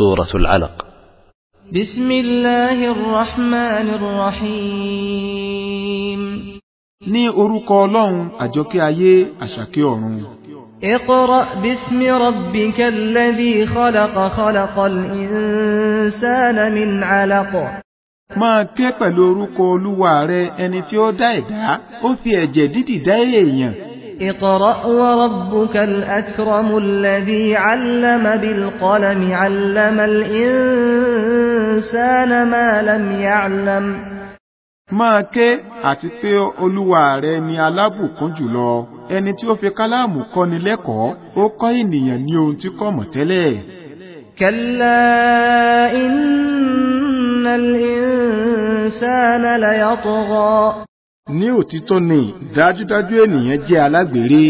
سورة العلق بسم الله الرحمن الرحيم ní orúkọ ọlọ́run àjọkẹ́ ayé àṣàkẹ́ ọ̀run. اقرأ باسم ربك الذي خلق خلق الإنسان من علق máa ké pẹ̀lú orúkọ olúwa rẹ ẹni tí ó dá ẹ̀dá ó fi ẹ̀jẹ̀ dídì dá èèyàn. اقرأ وربك الأكرم الذي علم بالقلم علم الإنسان ما لم يعلم máa ké àti pé olúwa rẹ ni alábùkún jùlọ ẹni tí ó fi kálámù kọ́ni lẹ́kọ̀ọ́ ó kọ́ ènìyàn ní ohun tí kò mọ̀ tẹ́lẹ̀. كلا إن الإنسان ليطغى ní òtítọ́ ni dájúdájú ènìyàn jẹ́ alágbèrè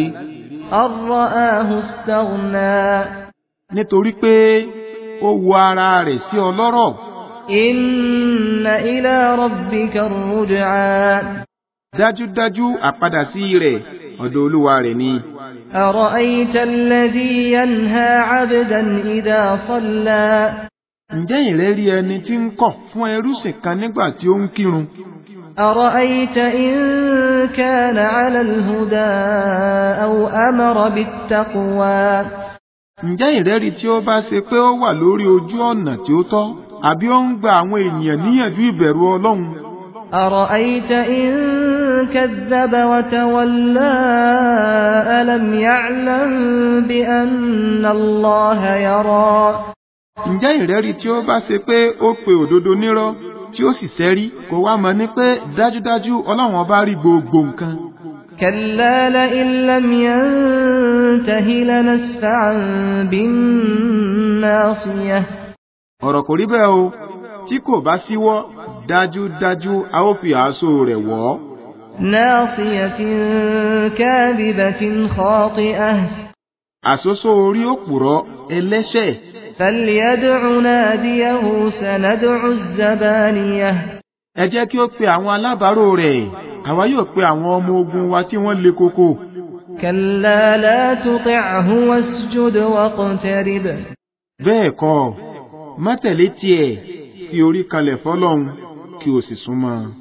أن رآه استغنى nítorí pé ó wo ara rẹ̀ sí ọlọ́rọ̀ إن إلى ربك الرجعى dájúdájú àpadà sí rẹ̀ ọ̀dọ̀ olúwa rẹ̀ ni. أرأيت الذي ينهى عبدا إذا صلى ǹjẹ́ ìrẹ́ rí ẹni tí ń kọ̀ fún ẹrúsìn kan nígbà tí ó ń kírun? أرأيت إن كان على الهدى أو أمر بالتقوى ǹjẹ́ ìrẹ́ rí tí ó bá ṣe pé ó wà lórí ojú ọ̀nà tí ó tọ́ àbí ó ń gba àwọn ènìyàn níyànjú ìbẹ̀rù ọlọ́run? أرأيت إن كذب وتولى ألم يعلم بأن الله يرى ǹjẹ́ ìrẹ́rí tí ó bá ṣe pé ó pe òdodo nírọ́ tí ó sì sẹ́rí kò wá mọ̀ ní pé dájúdájú ọlọ́run ọba rí gbogbo nǹkan. كلا لئن لم ينته لنسفعا بالناصية ọ̀rọ̀ kò rí bẹ́ẹ̀ o tí kò bá síwọ́ dájúdájú a ó fi àásó rẹ̀ wọ̀ ọ́. ناصية كاذبة خاطئة àsosó orí òpùrọ́ ẹlẹ́ṣẹ̀ فليدع ناديه سندع الزبانية ẹ jẹ́ kí ó pe àwọn alábàárò rẹ̀ àwa yóò pe àwọn ọmọ ogun wa tí wọ́n le koko. كلا لا تطعه واسجد واقترب bẹ́ẹ̀ kọ́ má tẹ̀lé tiẹ̀ fi orí kalẹ̀ fọ́lọ́run kí o sì súnmọ́ ọ.